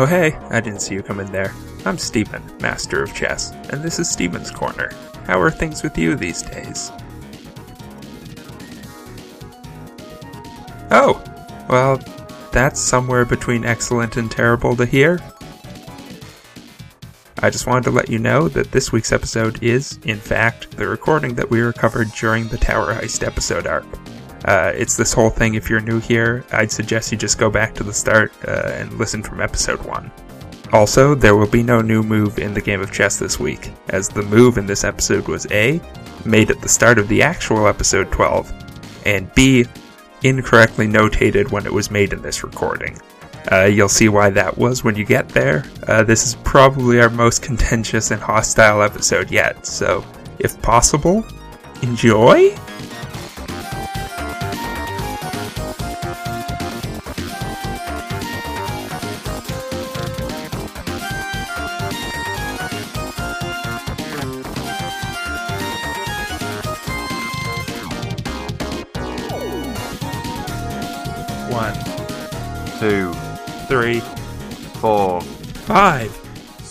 Oh hey, I didn't see you come in there. I'm Steven, Master of Chess, and this is Steven's Corner. How are things with you these days? Oh, well, that's somewhere between excellent and terrible to hear. I just wanted to let you know that this week's episode is, in fact, the recording that we recovered during the Tower Heist episode arc. Uh, it's this whole thing. If you're new here, I'd suggest you just go back to the start uh, and listen from episode 1. Also, there will be no new move in the game of chess this week, as the move in this episode was A, made at the start of the actual episode 12, and B, incorrectly notated when it was made in this recording. Uh, you'll see why that was when you get there. Uh, this is probably our most contentious and hostile episode yet, so if possible, enjoy?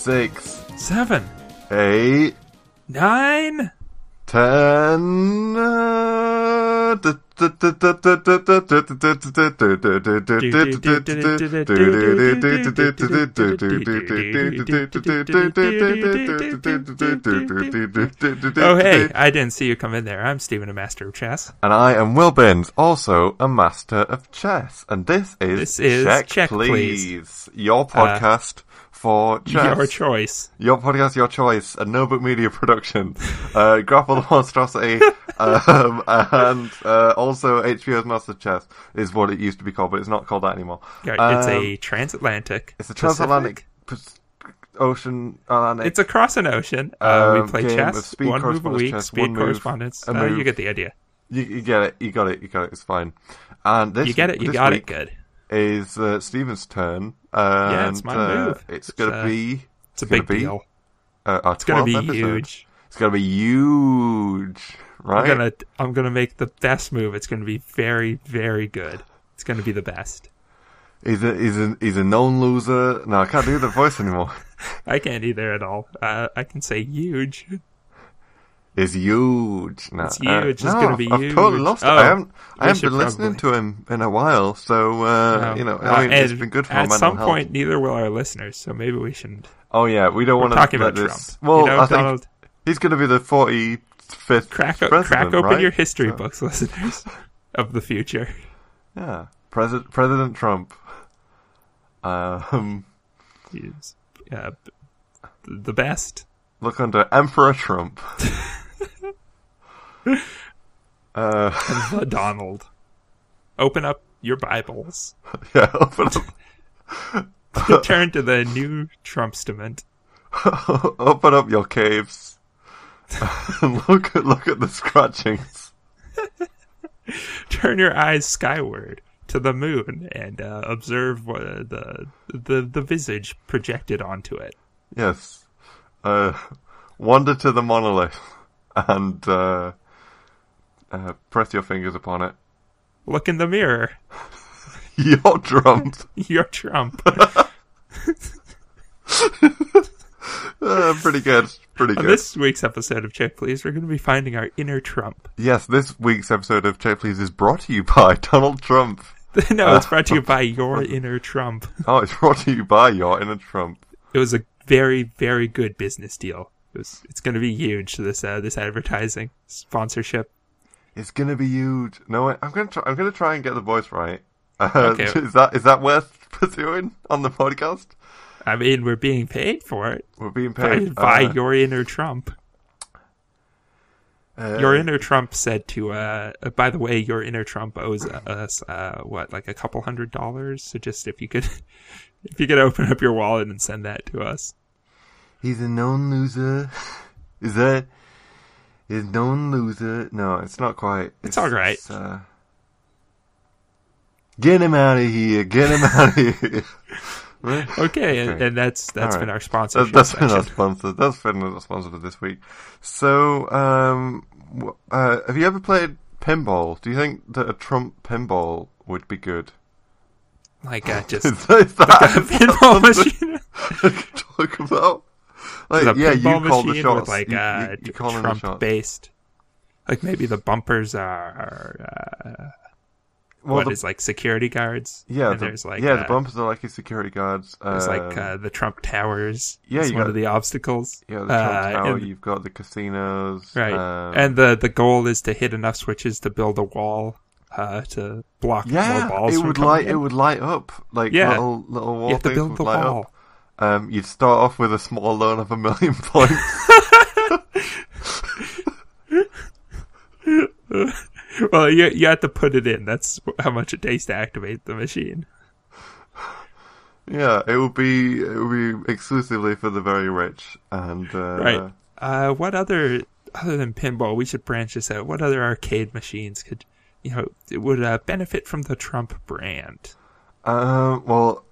Six, seven, eight, nine. ten. uh, Oh, hey, I didn't see you come in there. I'm Stephen, a master of chess. And I am Will Binns, also a master of chess. And this is, This is Check, Check, Please, your podcast for chess. Your choice. Your podcast, your choice, a no book media production. Uh, Grapple the Monstrosity, um, and uh, also HBO's Master Chess is what it used to be called, but it's not called that anymore. Yeah, it's Um, a transatlantic. It's a transatlantic Pac- ocean Atlantic. It's across an ocean. Uh, Um, we play chess. one move a week. chess, speed move, correspondence. Uh, you get the idea. you, you get it. You got it. You got it. It's fine. And this You get it. You got week it. Good. Is uh, Steven's turn? And, Yeah, it's my uh, move. It's It's, gonna uh, be. It's a big be, deal. Uh, It's gonna be episode. huge. It's gonna be huge, right? I'm gonna I'm gonna make the best move. It's gonna be very very good. It's gonna be the best. He's a he's a he's a known loser. No, I can't do the voice anymore. I can't either at all. Uh, I can say huge. It's huge. No, It's uh, huge. It's no, gonna be I've, I've totally huge. lost it. Oh, I haven't. I haven't been listening probably- to him in a while, so uh, No. you know, Uh, I mean, it's been good for at some health. point. Neither will our listeners. So maybe we shouldn't. Oh yeah, we don't want to talk about this. Trump. Well, you know, I think Donald, he's going to be the forty fifth crack, o- crack open right? your history So- books, listeners of the future. Yeah, President President Trump. Um, He's uh, the best. look under Emperor Trump. uh, Donald. Open up your Bibles. yeah, open up, Turn to the New Trumpstament. open up your caves. look at look at the scratchings. Turn your eyes skyward to the moon and uh, observe what, the the the visage projected onto it. Yes. Uh, wander to the monolith and uh, uh, press your fingers upon it. Look in the mirror. Your Trump. You're Trump. Uh, pretty good. Pretty On good. this week's episode of Check Please, we're going to be finding our inner Trump. Yes, this week's episode of Check Please is brought to you by Donald Trump. no, it's brought to you by your inner Trump. Oh, it's brought to you by your inner Trump. It was a very, very good business deal. It was, it's going to be huge. This uh, this advertising sponsorship. It's gonna be huge. No, I'm gonna try. I'm gonna try and get the voice right. Uh, Okay. Is that is that worth pursuing on the podcast? I mean, we're being paid for it We're being by, paid by uh, your inner Trump. Uh, Your inner Trump said to, uh, uh, by the way, your inner Trump owes us, uh, what, like a couple hundred dollars? So just if you could, if you could open up your wallet and send that to us. He's a known loser. Is that? Is known loser? No, it's not quite. It's all right. uh, get him out of here! Get him out of here! Right? Okay, And, and that's that's All been right. our sponsorship That, that's been our sponsor. That's been our sponsor for this week. So, um, uh, have you ever played pinball? Do you think that a Trump pinball would be good? Like uh, just Is that, is that, a pinball machine, I could talk about? Like, yeah, you call the shots. with like you, you- uh, you the Trump shots. based. Like maybe the bumpers are uh, Well, what the- is like security guards. yeah, the, there's like yeah, uh, the bumpers are like security guards. There's like Um, uh, the Trump towers. yeah, you one got- of the obstacles. yeah, the Trump uh, Tower. and- You've got the casinos. Right, um, and the the goal is to hit enough switches to build a wall uh, to block yeah, more balls. it would light. in. It would light up like Yeah. little little wall You have to build the wall. up. Um, you'd start off with a small loan of a million points. well, you you have to put it in. That's how much it takes to activate the machine. yeah, it would be it would be exclusively for the very rich and uh, Right. Uh, what other other than pinball? We should branch this out. What other arcade machines could you know it would uh, benefit from the Trump brand? Um, well,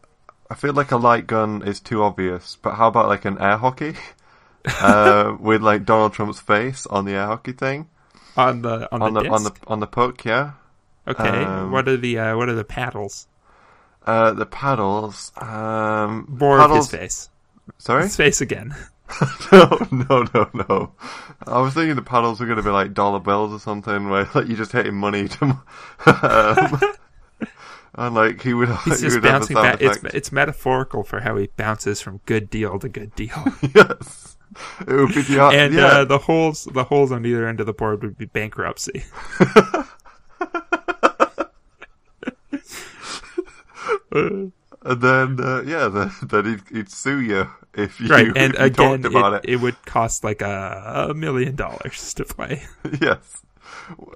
I feel like a light gun is too obvious, but how about like an air hockey? uh, with like Donald Trump's face on the air hockey thing On the on, on the, the on the on the puck, yeah. okay. um, what are the uh, what are the paddles? Uh, the paddles. Um, More paddles. his face. Sorry. His face again. no, no, no, no. I was thinking the paddles were going to be like dollar bills or something, where like you just hitting money to, um, and like he would. He's he just would bouncing back. It's effect. it's metaphorical for how he bounces from good deal to good deal. yes, it would be the and yeah. uh, the holes the holes on either end of the board would be bankruptcy. Uh, And then, uh, yeah, then, then he'd, he'd sue you if you, right, and you again, talked about it, it. it would cost like a, a million dollars to play. yes.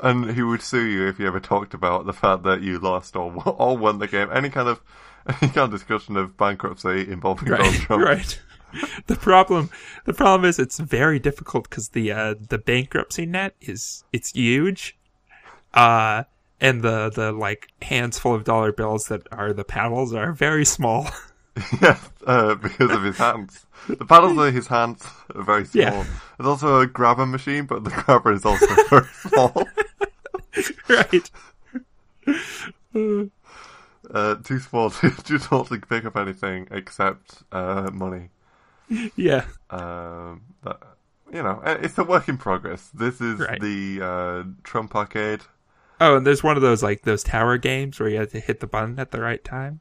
And he would sue you if you ever talked about the fact that you lost or, or won the game. Any kind of any kind of discussion of bankruptcy involving Donald Right, Trump. right. The problem, the problem is it's very difficult because the uh, the bankruptcy net is it's huge, uh, and the the like hands full of dollar bills that are the paddles are very small. Yeah, uh, because of his hands. The paddles are his hands are very small. Yeah. There's also a grabber machine, but the grabber is also very small. right. Uh, too small to too small to pick up anything except uh, money. Yeah. Um, but, you know, uh, it's a work in progress. This is Right. the uh, Trump arcade. Oh, and there's one of those like those tower games where you have to hit the button at the right time.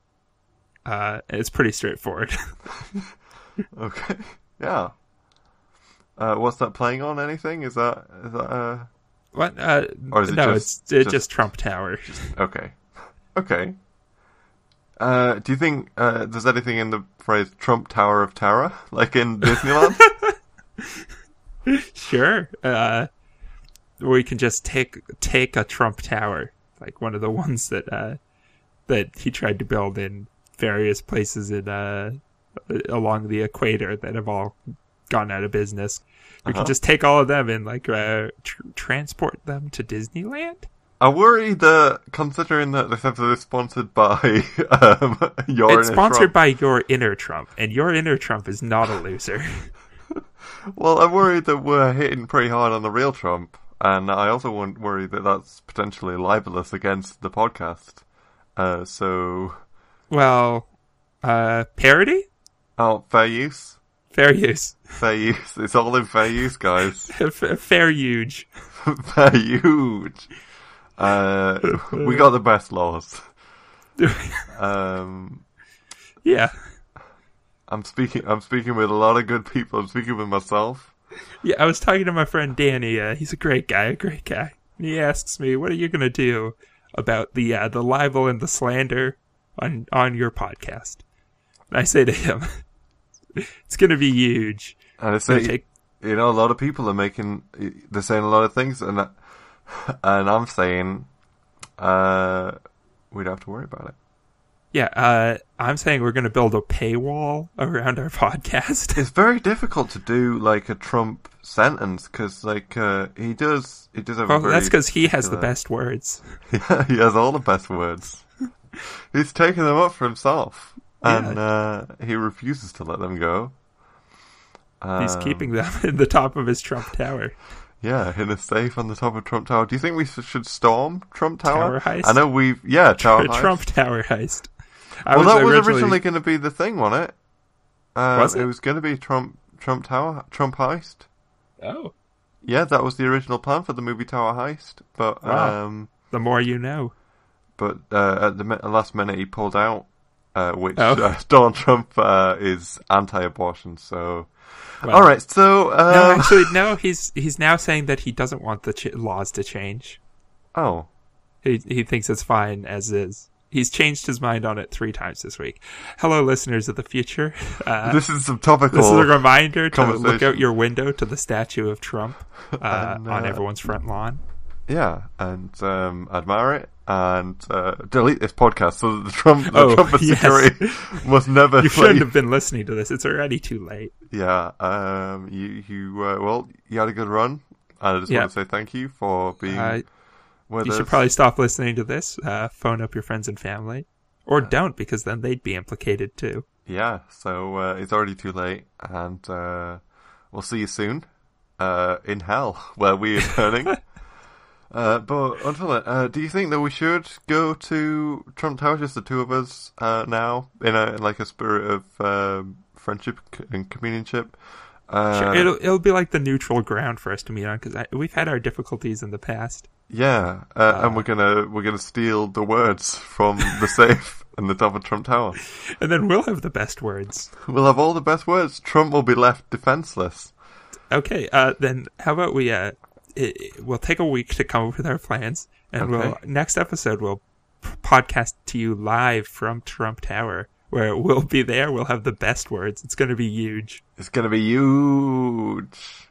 Uh, it's pretty straightforward. Okay, yeah. Uh, what's that playing on? Anything? Is that is that uh? what? Uh, Or is it no, just- it's it's just- just Trump Tower. Okay, okay. Uh, do you think uh, there's anything in the phrase Trump Tower of Terror, like in Disneyland? Sure. Uh, we can just take take a Trump Tower, like one of the ones that uh, that he tried to build in various places in uh, along the equator that have all gone out of business. We Uh-huh. can just take all of them and like uh, tr- transport them to Disneyland. I worry that considering that this episode is sponsored by um, your it's sponsored by your inner Trump, and your inner Trump is not a loser. Well, I'm worried that we're hitting pretty hard on the real Trump, and I also worry that that's potentially libelous against the podcast. Uh, so, well, uh, parody, oh, fair use, fair use, fair use. It's all in fair use, guys. Fair huge. fair huge. Uh, we got the best laws. Um, yeah. I'm speaking. I'm speaking with a lot of good people. I'm speaking with myself. Yeah, I was talking to my friend Danny. Uh, he's a great guy, a great guy. And he asks me, "What are you gonna do about the uh, the libel and the slander on on your podcast?" And I say to him, "It's gonna be huge. And I It's say, take you know, a lot of people are making, they're saying a lot of things, and and I'm saying, uh, we don't have to worry about it. Yeah, uh, I'm saying we're going to build a paywall around our podcast. It's very difficult to do like a Trump sentence because, like, uh, he does, he does have. well, very that's because he has the best words. Yeah, he has all the best words. He's taken them up for himself, and uh, he refuses to let them go. He's Um, keeping them in the top of his Trump Tower. Yeah, in a safe on the top of Trump Tower. Do you think we should storm Trump Tower? Tower heist? I know we've yeah Tower heist. Trump Tower heist. I well, that was originally- originally going to be the thing, wasn't it? Uh, Was it? It was going to be Trump Trump Tower Trump heist. Oh, Yeah, that was the original plan for the movie Tower heist, but Wow. um, the more you know. But uh, at the last minute he pulled out, uh, which Oh. uh, Donald Trump uh, is anti-abortion. So, Well, all right, so uh, No, actually, no. He's he's now saying that he doesn't want the ch- laws to change. oh, He he thinks it's fine as is. He's changed his mind on it three times this week. Hello, listeners of the future. Uh, this is some topical. This is a reminder to look out your window to the statue of Trump uh, And, on uh, everyone's front lawn. Yeah, and um, admire it, and uh, delete this podcast so that the Trump, the Oh, Trump yes. security must never. You shouldn't have been listening to this. It's already too late. Yeah, um, you, you, uh, well, you had a good run. and I just Yeah. want to say thank you for being Uh, with you us. should probably stop listening to this. Uh, phone up your friends and family, or don't, because then they'd be implicated too. Yeah, so uh, it's already too late, and uh, we'll see you soon uh, in hell, where we are turning. uh, but until then, uh, do you think that we should go to Trump Tower, just the two of us uh, now, in a in like a spirit of um, friendship and companionship? Uh, Sure, it'll it'll be like the neutral ground for us to meet on because we've had our difficulties in the past. yeah, uh, and we're gonna we're gonna steal the words from the safe in the top of Trump Tower. And then we'll have the best words. We'll have all the best words. Trump will be left defenseless. Okay, uh, then how about we uh, it, we'll take a week to come up with our plans, and we'll next episode we'll podcast to you live from Trump Tower, where we'll be there. We'll have the best words. It's going to be huge. It's going to be huge.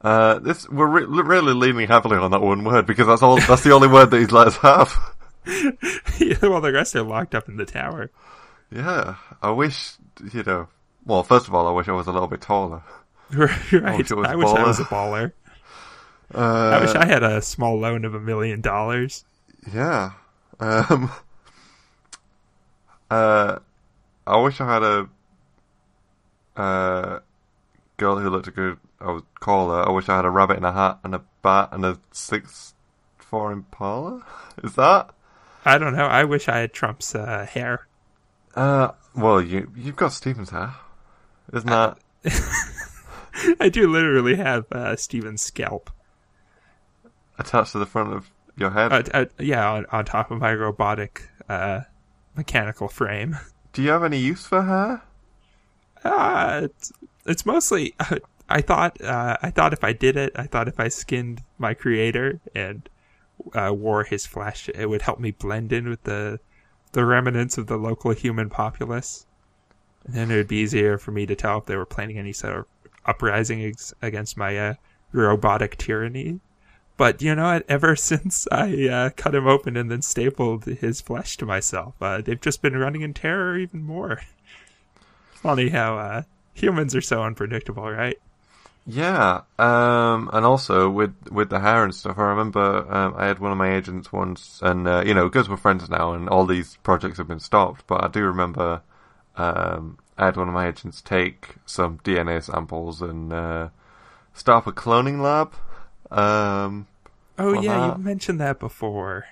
Uh, this we're re- really leaning heavily on that one word because that's all. That's the only word that he's let us have. well, the rest are locked up in the tower. Yeah, I wish you know. Well, first of all, I wish I was a little bit taller. right. wish it was I a wish I was a baller. Uh, I wish I had a small loan of a million dollars. Yeah. Um. Uh, I wish I had a uh girl who looked good. I would call her. I wish I had a rabbit in a hat and a bat and a six four Impala. Is that? I don't know. I wish I had Trump's uh, hair. Uh, well, you you've got Stephen's hair, isn't that? I do literally have uh, Steven's scalp. Attached to the front of your head? Uh, uh, yeah, on, on top of my robotic uh, mechanical frame. Do you have any use for hair? Uh, it's, it's mostly. I thought. Uh, I thought if I did it, I thought if I skinned my creator and uh, wore his flesh, it would help me blend in with the the remnants of the local human populace. And then it would be easier for me to tell if they were planning any sort of uprising ex- against my uh, robotic tyranny. But you know what? Ever since I uh, cut him open and then stapled his flesh to myself, uh, they've just been running in terror even more. Funny how uh, humans are so unpredictable, right? Yeah, um, and also with with the hair and stuff. I remember um, I had one of my agents once, and uh, you know, because we're friends now, and all these projects have been stopped. But I do remember um, I had one of my agents take some DNA samples and uh, start a cloning lab. Um, Oh Well, yeah, that- you mentioned that before,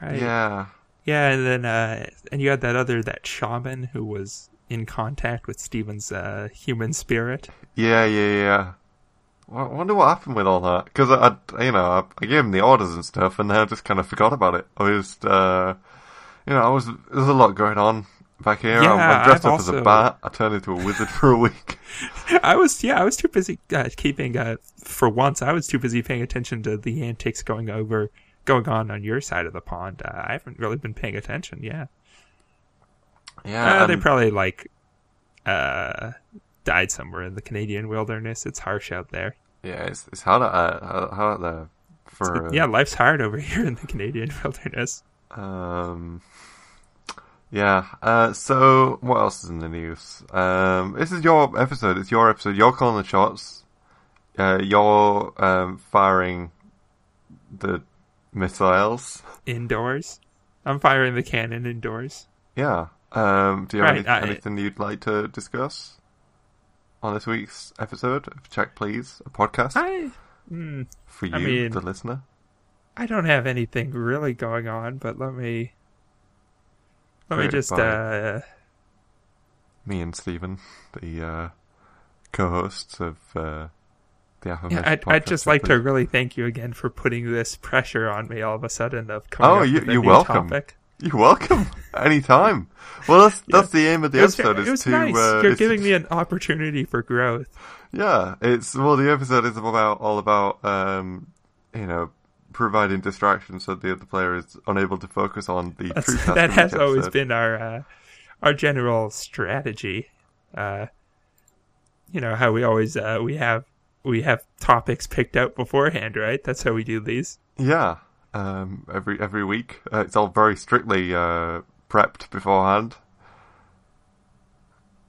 right? yeah, Yeah, and then uh, and you had that other that shaman who was in contact with Steven's uh, human spirit. yeah, yeah, yeah. I wonder what happened with all that because I, I, you know, I, I gave him the orders and stuff, and then I just kind of forgot about it. I was, uh, you know, I was there's a lot going on back here. Yeah, I, I dressed I've up as a bat. I turned into a wizard for a week. I was yeah, I was too busy uh, keeping uh, for once. I was too busy paying attention to the antics going over going on on your side of the pond. Uh, I haven't really been paying attention. Yeah, Yeah, uh, they probably like uh died somewhere in the Canadian wilderness. It's harsh out there. Yeah, it's it's hard out, uh, hard out there for uh, Yeah, life's hard over here in the Canadian wilderness. Um, yeah. Uh, so what else is in the news? Um, this is your episode. It's your episode. You're calling the shots. Uh, you're um, firing the missiles. Indoors. I'm firing the cannon indoors. Yeah. Um, do you have Right, any, I- anything you'd like to discuss on this week's episode of Check Please, a podcast I hmm, for you, I mean- the listener? I don't have anything really going on, but let me let me just uh Me and Stephen, the uh, co-hosts of the yeah, I'd. I'd just like to really thank you again for putting this pressure on me all of a sudden of coming Oh, you- you're welcome. topic. You're welcome. Anytime. Well, that's that's the aim of the was, episode. is to nice. uh, You're to- giving me an opportunity for growth. yeah. It's well, the episode is about all about um, you know providing distractions so the other player is unable to focus on the That's, true that has always episode. been our uh, our general strategy. Uh, you know how we always uh, we have we have topics picked out beforehand, right? That's how we do these. Yeah. Um, every every week, uh, it's all very strictly uh, prepped beforehand.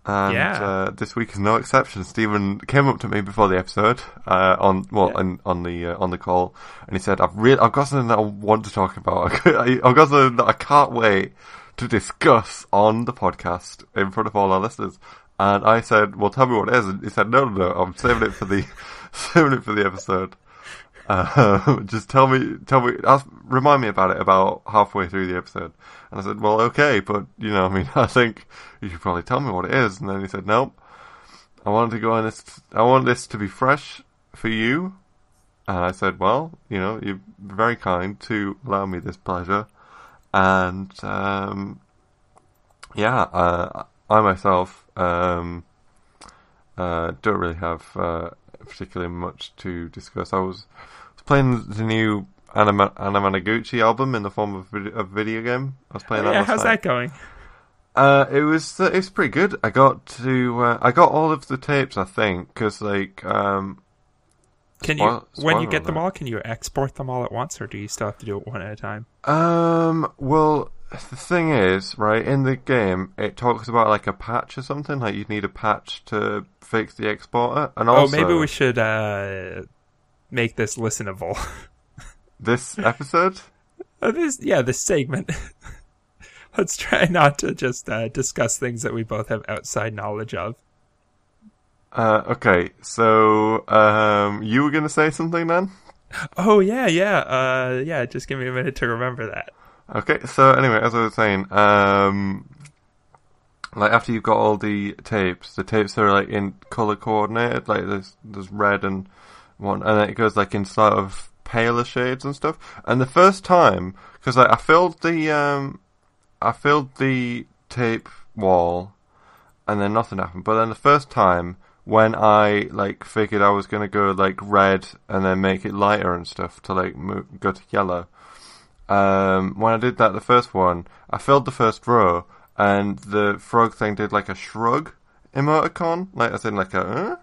And Yeah. uh, this week is no exception. Stephen came up to me before the episode, uh, on well, Yeah. on, on the uh, on the call, and he said, "I've really, I've got something that I want to talk about. I've got something that I can't wait to discuss on the podcast in front of all our listeners." And I said, "Well, tell me what it is." And he said, "No, no, no, I'm saving it for the saving it for the episode." Uh, just tell me, tell me, ask, remind me about it about halfway through the episode. And I said, well, okay, but you know, I mean, I think you should probably tell me what it is. And then he said, nope, I wanted to go on this, I want this to be fresh for you. And I said, well, you know, you're very kind to allow me this pleasure. And, um, yeah, uh, I myself, um, uh, don't really have, uh, particularly much to discuss. I was, was playing the new Anima, Anamanaguchi album in the form of a video game. I was playing that. yeah, how's night. that going? Uh, it was uh, it's pretty good. I got to uh, I got all of the tapes. I think because like um Can you when you get them all? Can you export them all at once, or do you still have to do it one at a time? um well the thing is right in the game it talks about like a patch or something like you'd need a patch to fix the exporter and also oh, maybe we should uh, make this listenable. this episode. Uh, this, yeah, this segment. Let's try not to just uh, discuss things that we both have outside knowledge of. Uh, okay, so um, you were gonna say something then? Oh yeah, yeah, uh, yeah. Just give me a minute to remember that. Okay, so anyway, as I was saying, um, like after you've got all the tapes, the tapes are like in color coordinated, like there's there's red and one, and then it goes like in sort of paler shades and stuff. And the first time, because like I filled the um, I filled the tape wall, and then nothing happened. But then the first time when I like figured I was gonna go like red and then make it lighter and stuff to like mo- go to yellow. Um, when I did that, the first one, I filled the first row, and the frog thing did like a shrug emoticon, like as in like a, uh?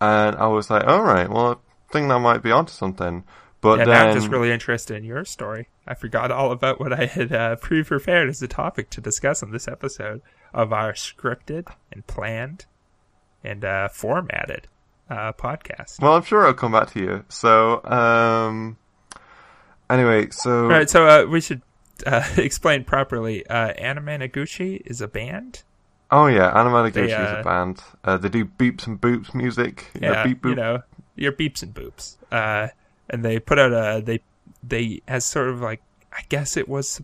and I was like, all right, well, I think that might be onto something. But yeah, then, now I'm just really interested in your story. I forgot all about what I had uh, pre-prepared as a topic to discuss on this episode of our scripted and planned and uh, formatted uh, podcast. well, I'm sure I'll come back to you. So, um, anyway, so All right, so uh, we should uh, explain properly. Uh, Anamanaguchi is a band. oh yeah, Animal Gucci is uh, a band. Uh, they do beeps and boops music. You know, Yeah, beep boop. you know your beeps and boops. Uh, and they put out a they they as sort of like I guess it was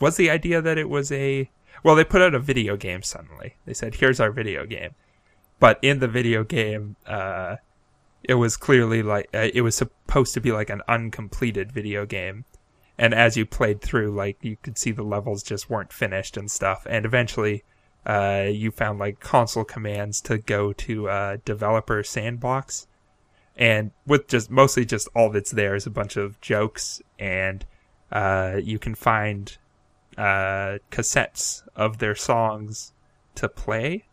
was the idea that it was a well they put out a video game suddenly. They said here's our video game, but in the video game, uh, it was clearly like uh, it was supposed to be like an uncompleted video game. And as you played through, like you could see the levels just weren't finished and stuff. And eventually, uh, you found like console commands to go to uh, developer sandbox, and with just mostly just all that's there is a bunch of jokes, and uh, you can find uh, cassettes of their songs to play.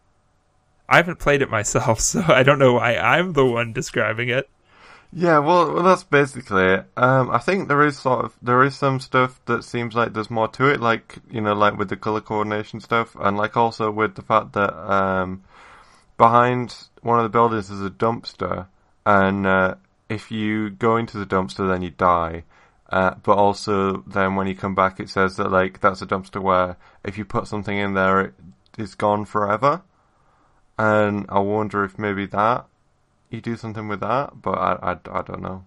I haven't played it myself, so I don't know why I'm the one describing it. Yeah, well, well, that's basically it. Um, I think there is sort of there is some stuff that seems like there's more to it, like you know, like with the color coordination stuff, and like also with the fact that um, behind one of the buildings is a dumpster, and uh, if you go into the dumpster, then you die. Uh, but also, then when you come back, it says that like that's a dumpster where if you put something in there, it is gone forever. And I wonder if maybe that you do something with that, but I I, I don't know.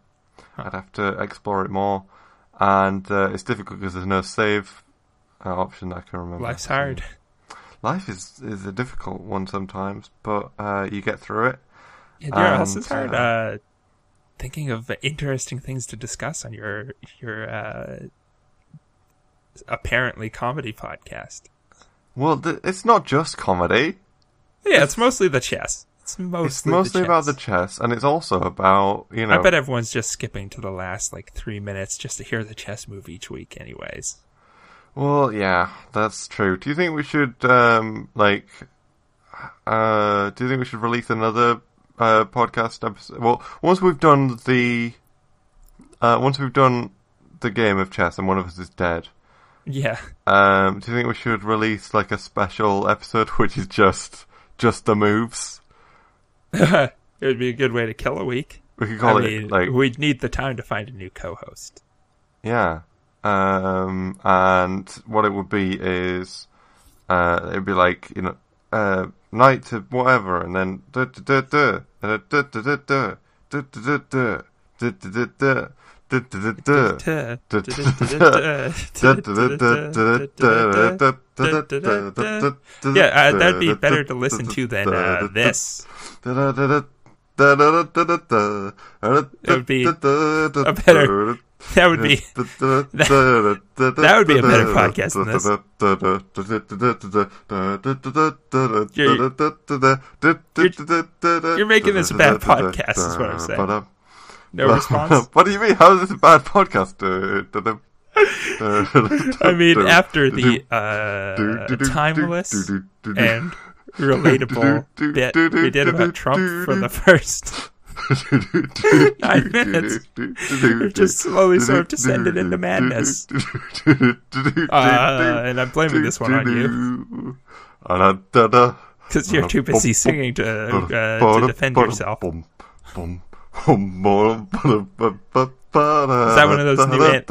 I'd have to explore it more, and uh, it's difficult because there's no save uh, option I can remember. Life's hard. Life is is a difficult one sometimes, but uh, you get through it. Yeah, you know what else And, is hard? uh, Uh, thinking of interesting things to discuss on your your uh, apparently comedy podcast. Well, th- it's not just comedy. Yeah, it's mostly the chess. It's mostly It's mostly the about the chess. chess, and it's also about you know. I bet everyone's just skipping to the last like three minutes just to hear the chess move each week, anyways. Well, yeah, that's true. Do you think we should um like uh do you think we should release another uh podcast episode? Well, once we've done the uh once we've done the game of chess and one of us is dead. Yeah, Um do you think we should release like a special episode which is just just the moves? it would be a good way to kill a week. We could call I it mean, like we'd need the time to find a new co-host. Yeah. Um, and what it would be is, uh, it'd be like, you know, uh, knight to whatever, and then da da da da da da da da da da da da da Yeah, uh, that'd be better to listen to than uh, this. It would be a better- That would be that would be a better podcast than this. You're making this a bad podcast, is what I'm saying. No response. What do you mean? How is this a bad podcast? I mean, after the uh, timeless and relatable bit we did about Trump for the first nine minutes, we've just slowly sort of descended into madness. Uh, and I'm blaming this one on you you. because you're too busy singing to uh, to defend yourself. Is that one of those new an-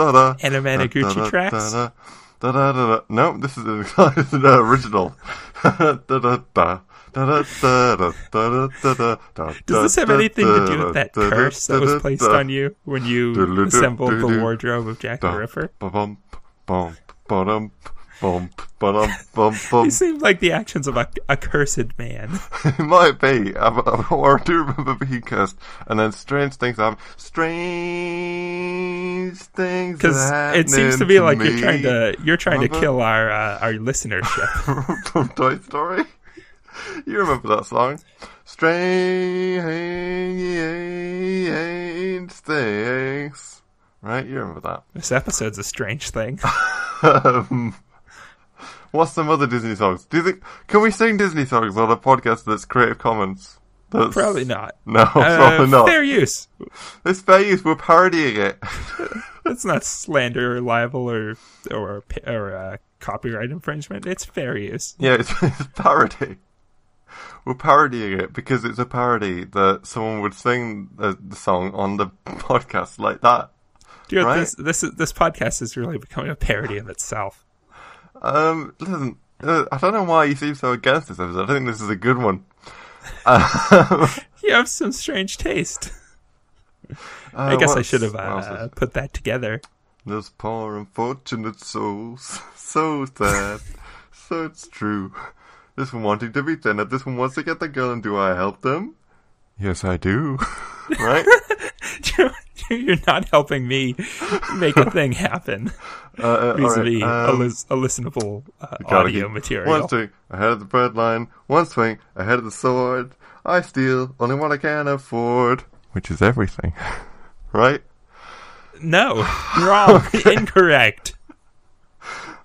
Anna Gucci tracks? No, this is, this is the original. Does this have anything to do with that curse that was placed on you when you assembled the wardrobe of Jack the Ripper? Ba-bum, bum, ba-dum, bum, ba-dum, bum, bum. He seemed like the actions of a, a cursed man. It might be, I- I- or I do remember being cursed, and then strange things happen. Strange things Because it seems to be like you're trying to you're trying to kill our uh, our listenership. from Toy Story. You remember that song? Strange things. Right? You remember that. This episode's a strange thing. Um, what's some other Disney songs? Do you think can we sing Disney songs on a podcast that's Creative Commons? That's, Probably not. No, Uh, probably not. Fair use. It's fair use. We're parodying it. That's not slander or libel or or or uh, copyright infringement. It's fair use. Yeah, it's, it's parody. We're parodying it because it's a parody that someone would sing the, the song on the podcast like that. Do you know, Right. this this this podcast is really becoming a parody of itself. Um, listen, uh, I don't know why you seem so against this episode. I think this is a good one. Um, You have some strange taste. uh, I guess I should have uh, put that together. Those poor unfortunate souls, so sad, so it's true. This one wanting to be tender, this one wants to get the girl, and do I help them? Yes, I do. right? You're not helping me make a thing happen Uh, uh, vis-a-vis right, a, um, lis- a listenable uh, audio material. One swing ahead of the bread line, one swing ahead of the sword. I steal only what I can afford, which is everything, right? No, wrong, incorrect.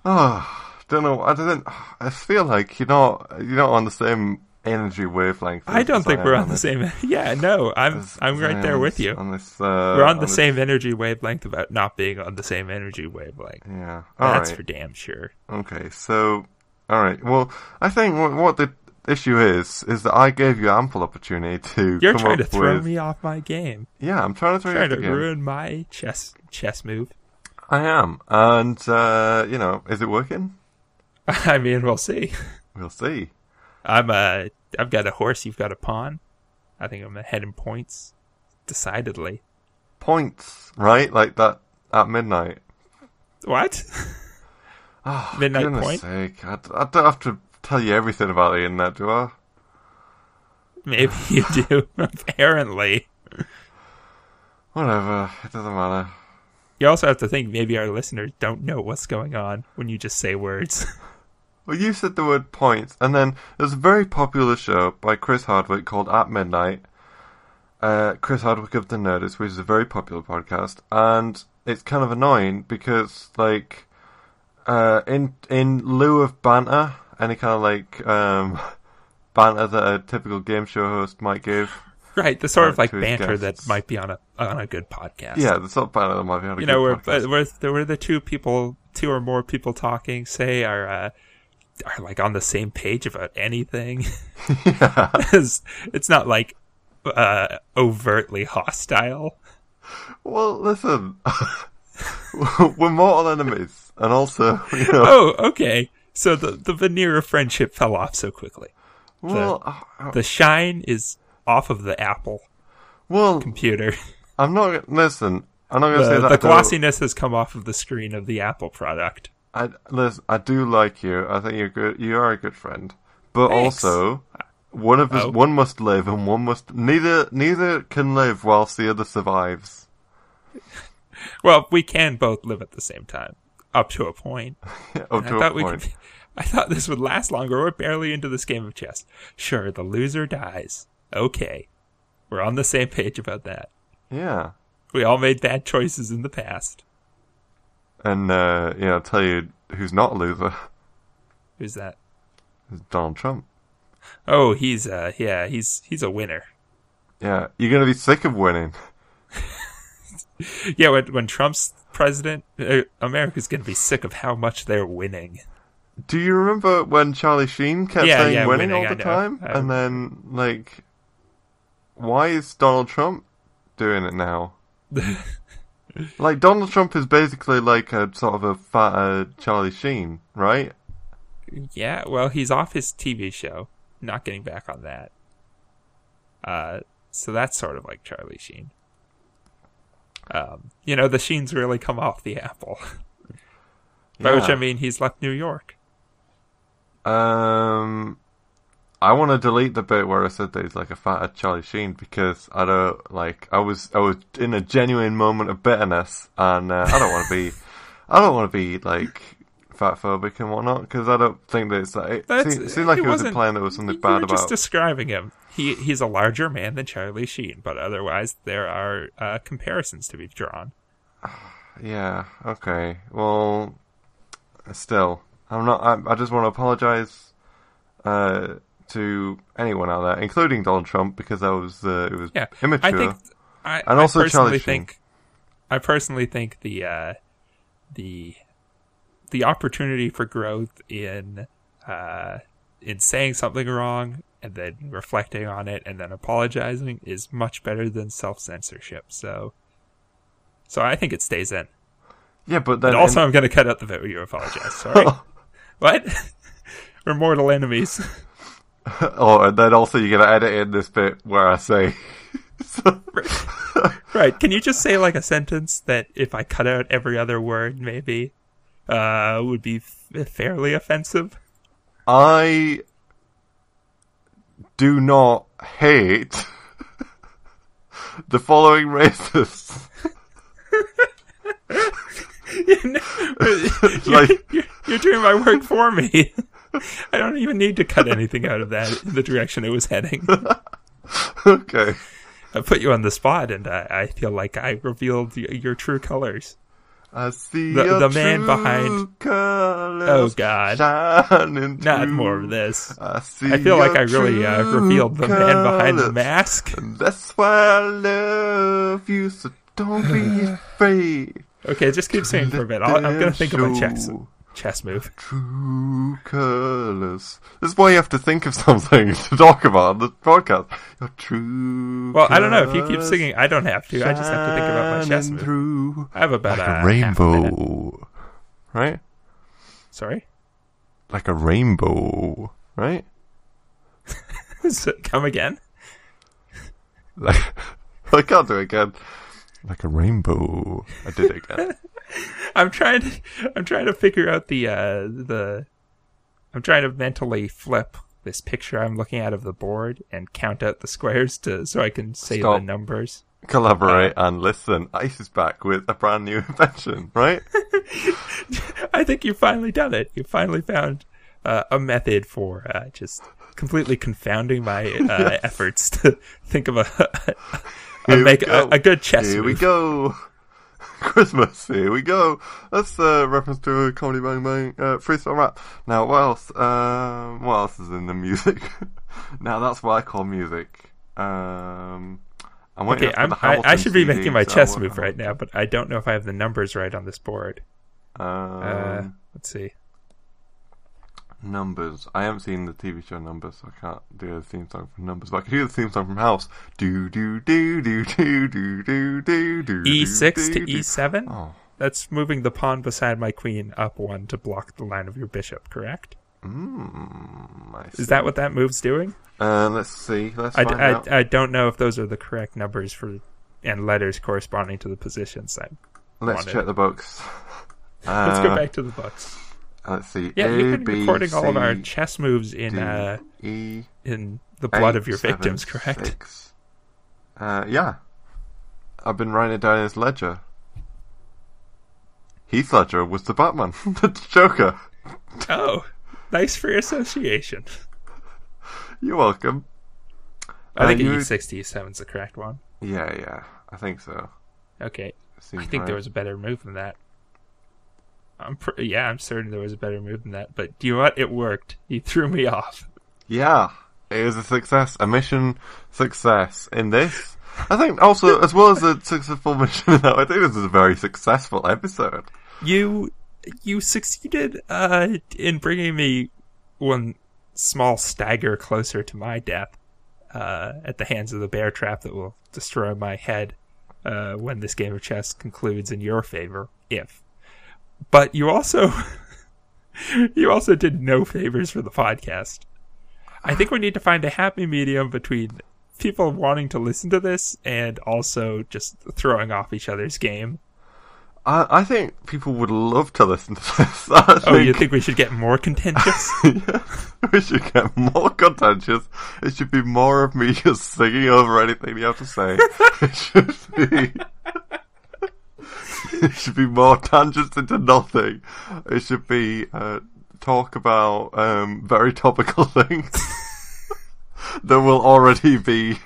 Oh, don't know. I don't. I feel like you're not you're not on the same energy wavelength. I don't think I we're am on the same. Yeah, no, I'm as- I'm right there with you. On this, uh, We're on the this- same energy wavelength about not being on the same energy wavelength. Yeah. All That's right. for damn sure. Okay. So, all right. Well, I think what, what the issue is is that I gave you ample opportunity to You're come trying to throw with. me off my game. Yeah, I'm trying to throw you off to ruin my chess chess move. I am, and uh, you know, is it working? I mean, we'll see. We'll see. I'm uh, I've got a horse. You've got a pawn. I think I'm ahead in points, decidedly. Points, right? Like that at midnight. What? Oh, Midnight goodness point? sake! I, I don't have to tell you everything about the internet, do I? Maybe you do. Apparently, Whatever. It doesn't matter. you also have to think maybe our listeners don't know what's going on when you just say words. Well, you said the word points, and then there's a very popular show by Chris Hardwick called At Midnight. Uh, Chris Hardwick of the Nerdist, which is a very popular podcast, and it's kind of annoying because, like, uh, in in lieu of banter, any kind of like um, banter that a typical game show host might give, right, the sort of like banter that might be on a on a good podcast. yeah, the sort of banter that might be on a good podcast. you know, where where there were the two people, two or more people talking, say are uh, are like on the same page about anything. yeah. it's, it's not like uh, overtly hostile. Well, listen, we're mortal enemies, and also, you know, Oh, okay. So the the veneer of friendship fell off so quickly. well, uh, The shine is off of the Apple well, computer. I'm not. Listen, I'm not gonna say that. the glossiness has come off of the screen of the Apple product. I listen. I do like you. I think you're good. You are a good friend. But Thanks. also, one of us, Oh. one must live, and one must. Neither, neither can live whilst the other survives. Well, we can both live at the same time, up to a point. Up I to a thought we point. could. I thought this would last longer. We're barely into this game of chess. Sure, the loser dies. Okay, we're on the same page about that. Yeah, We all made bad choices in the past. And uh, know, I'll tell you who's not a loser Who's that? is Donald Trump. Oh, he's uh, yeah, he's he's a winner. Yeah, you're gonna be sick of winning. Yeah, when when Trump's president, uh, America's gonna be sick of how much they're winning. Do you remember when Charlie Sheen kept Yeah, saying yeah, winning, winning, all I the know. time, I and then like, why is Donald Trump doing it now? Like Donald Trump is basically like a sort of a fatter Charlie Sheen, right? Yeah, well, he's off his TV show. Not getting back on that. Uh, so that's sort of like Charlie Sheen. Um, you know, the Sheens really come off the apple. By which I mean he's left New York. Um, I want to delete the bit where I said that he's like a fatter Charlie Sheen because I don't like. I was I was in a genuine moment of bitterness, and uh, I don't want to be. I don't want to be like fat phobic and whatnot because I don't think that it's like. It, seemed, seemed like it it was implying there was something bad about. just describing him. He he's a larger man than Charlie Sheen, but otherwise there are uh, comparisons to be drawn. Yeah. Okay. Well, still, I'm not. I, I just want to apologize uh, to anyone out there, including Donald Trump, because that was uh, it was Yeah, immature. I think I, And I also personally think I personally think the uh, the the opportunity for growth in uh, in saying something wrong and then reflecting on it and then apologizing is much better than self censorship. So so I think it stays in. yeah, but then And also, I'm going to cut out the bit where you apologize. Sorry. what? We're mortal enemies. oh, and then also you're gonna edit in this bit where I say. Right. Can you just say like a sentence that if I cut out every other word, maybe uh, would be f- fairly offensive? I do not hate the following racists. you're, you're, you're doing my work for me. I don't even need to cut anything out of that in the direction it was heading. okay. I put you on the spot, and I, I feel like I revealed y- your true colors. I see The- your the man behind- Oh, God. Not more of this. I, see I feel like I really uh, revealed the man behind the mask. And that's why I love you, so don't be afraid. Okay, just keep saying for a bit. I'll, I'm gonna think of my chess Show chess move. True colors. This is why you have to think of something to talk about on the podcast. Your true. Well, I don't know if you keep singing. I don't have to. I just have to think about my chess move. I have about like a, a rainbow, right? Sorry, Like a rainbow, right? So, come again. Like I can't do it again. Like a rainbow. I did it again. I'm trying to. I'm trying to figure out the uh, the. I'm trying to mentally flip this picture I'm looking at of the board and count out the squares to so I can say Stop. the numbers. Collaborate and listen. Ice is back with a brand new invention, right? I think you've finally done it. You finally found uh, a method for uh, just completely confounding my uh, efforts to think of a, a Here we make a, a good chess move. Here we go. Christmas, here we go. That's a reference to a comedy bang bang uh, freestyle rap. Now, what else? Um, what else is in the music? now, that's what I call music. Um, I'm Okay, I'm, I, I should be CD, making my so chess move right now, but I don't know if I have the numbers right on this board. Uh, Um, let's see. Numbers. I haven't seen the TV show Numbers, so I can't do the theme song from Numbers. But I can do the theme song from House. Do do do do do do do do do. E6 to. E7? Oh, That's moving the pawn beside my queen up one to block the line of your bishop, correct? mm, I. Is that what that move's doing? Uh, let's see. Let's I, find I, out. I don't know if those are the correct numbers for and letters corresponding to the positions. I, let's wanted. check the books. let's go Uh, back to the books. Let's see. Yeah, A, you've been B, recording all of our chess moves in D, uh, E, in the blood eight, of your seven, victims, correct? six. Uh, yeah. I've been writing it down in his ledger. Heath Ledger was the Batman, the Joker. Oh, nice for your association. You're welcome. I Uh, think you- E6 to E7 is the correct one. Yeah, yeah, I think so. Okay, Seems I think there was a better move than that. I'm pr- yeah, I'm certain there was a better move than that. But do you know what? It worked. He threw me off. Yeah, it was a success, a mission success in this. I think also, as well as a successful mission that, I think this is a very successful episode. You you succeeded uh, in bringing me one small stagger closer to my death uh, at the hands of the bear trap that will destroy my head uh, when this game of chess concludes in your favor, if. But you also you also did no favors for the podcast. I think we need to find a happy medium between people wanting to listen to this and also just throwing off each other's game. I, I think people would love to listen to this. I Oh, you think think we should get more contentious? we should get more contentious. It should be more of me just singing over anything you have to say. it should be. it should be more tangents into nothing. It should be uh, talk about um, very topical things that will already be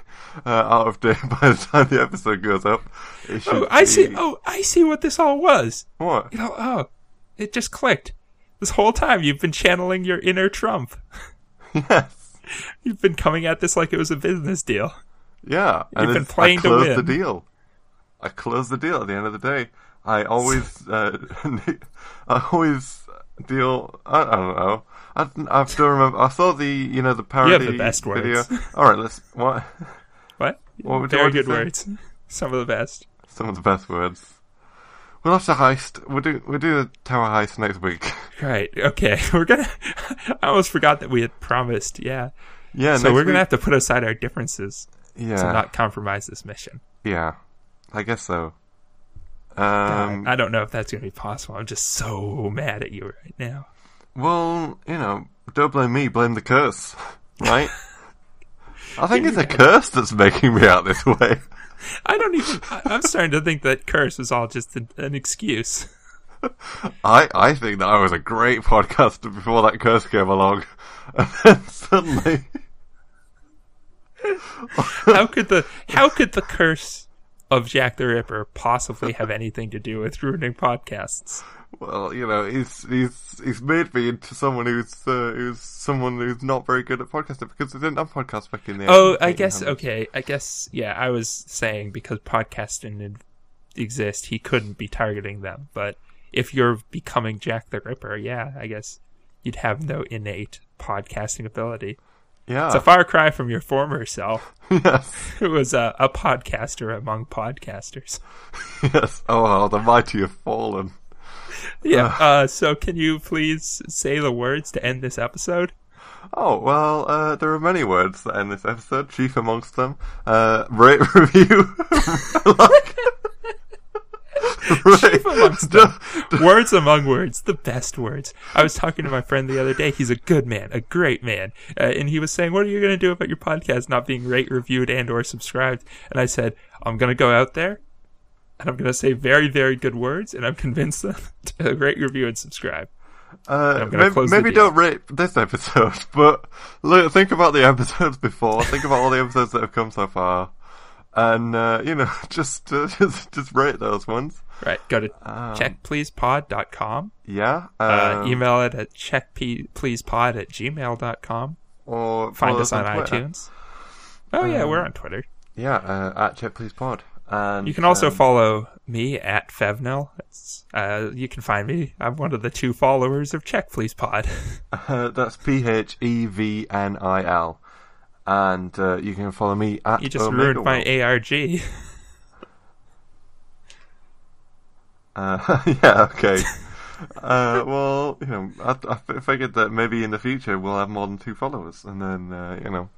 uh, out of date by the time the episode goes up. Oh, I see. Oh, I see what this all was. What? You know, oh, it just clicked. This whole time you've been channeling your inner Trump. Yes. You've been coming at this like it was a business deal. Yeah, You've been playing I to win. the deal. I closed the deal at the end of the day. I always, uh, I always deal. I, I don't know. I, I still remember. I saw the, you know, the parody you the best video. words. All right, let's. What? What? What Very good words. Some of the best. Some of the best words. We'll have to heist. We'll do. We'll do the tower heist next week. Right. Okay. We're gonna. I almost forgot that we had promised. Yeah. Yeah. so we're gonna have to put aside our differences Yeah. to not compromise this mission. Yeah. I guess so. Um. I don't know if that's gonna be possible. I'm just so mad at you right now. Well, you know, don't blame me, blame the curse, right? I think it's a curse that's making me out this way. I don't even. I'm starting to think that curse was all just an, an excuse. I, I think that I was a great podcaster before that curse came along. And then suddenly, How could the How could the curse of Jack the Ripper possibly have anything to do with ruining podcasts? Well, you know, he's he's he's made me into someone who's uh, who's someone who's not very good at podcasting because they didn't have podcasts back in the. Oh, I guess okay. I guess yeah. I was saying because podcasting didn't exist, he couldn't be targeting them. But if you're becoming Jack the Ripper, yeah, I guess you'd have no innate podcasting ability. Yeah. It's a far cry from your former self, yes. who was a, a podcaster among podcasters. Yes. Oh, well, the mighty have fallen. Yeah. Uh, so, can you please say the words to end this episode? Oh, well, uh, there are many words that end this episode, chief amongst them. Uh, rate review. like, Chief amongst them. words among words, the best words. I was talking to my friend the other day. He's a good man, a great man, uh, and he was saying, "What are you going to do about your podcast not being rate, reviewed, and or subscribed?" And I said, "I'm going to go out there, and I'm going to say very, very good words, and I'm convinced them to rate, review, and subscribe." Uh, maybe maybe don't rate this episode, but look, think about the episodes before. Think about all the episodes that have come so far, and uh, you know, just uh, just just rate those ones. Right. Go to Um, checkpleasepod.com. Yeah. Uh, um, email it at checkpleasepod at gmail.com. or Find us on Twitter. iTunes. Oh, yeah, Um, we're on Twitter. Yeah, uh, at Check Please Pod. And You can also um, follow me at Phevnil. It's, uh, you can find me. I'm one of the two followers of Check Please Pod. Uh, that's P H E V N I L, and uh, you can follow me at. You just Omega ruined my World. ARG. Uh, yeah, okay. uh, well, you know, I, I figured that maybe in the future we'll have more than two followers, and then uh, you know,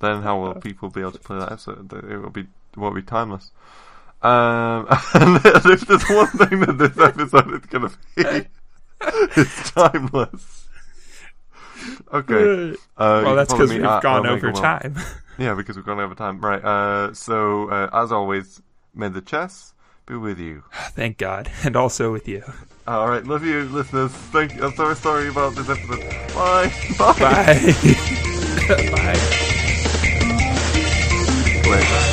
then how will people be able to play that episode? It will be it won't be timeless. Um, and if there's one thing that this episode is going to be, it's timeless. Okay. Uh, well, that's because we've at gone Omega over World. time. Yeah, because we've gone over time. Right. Uh, so uh, as always, may the chess be with you. Thank God, and also with you. All right, love you, listeners. Thank. You. I'm so sorry about this episode. Bye. Bye. Bye. Bye. Later.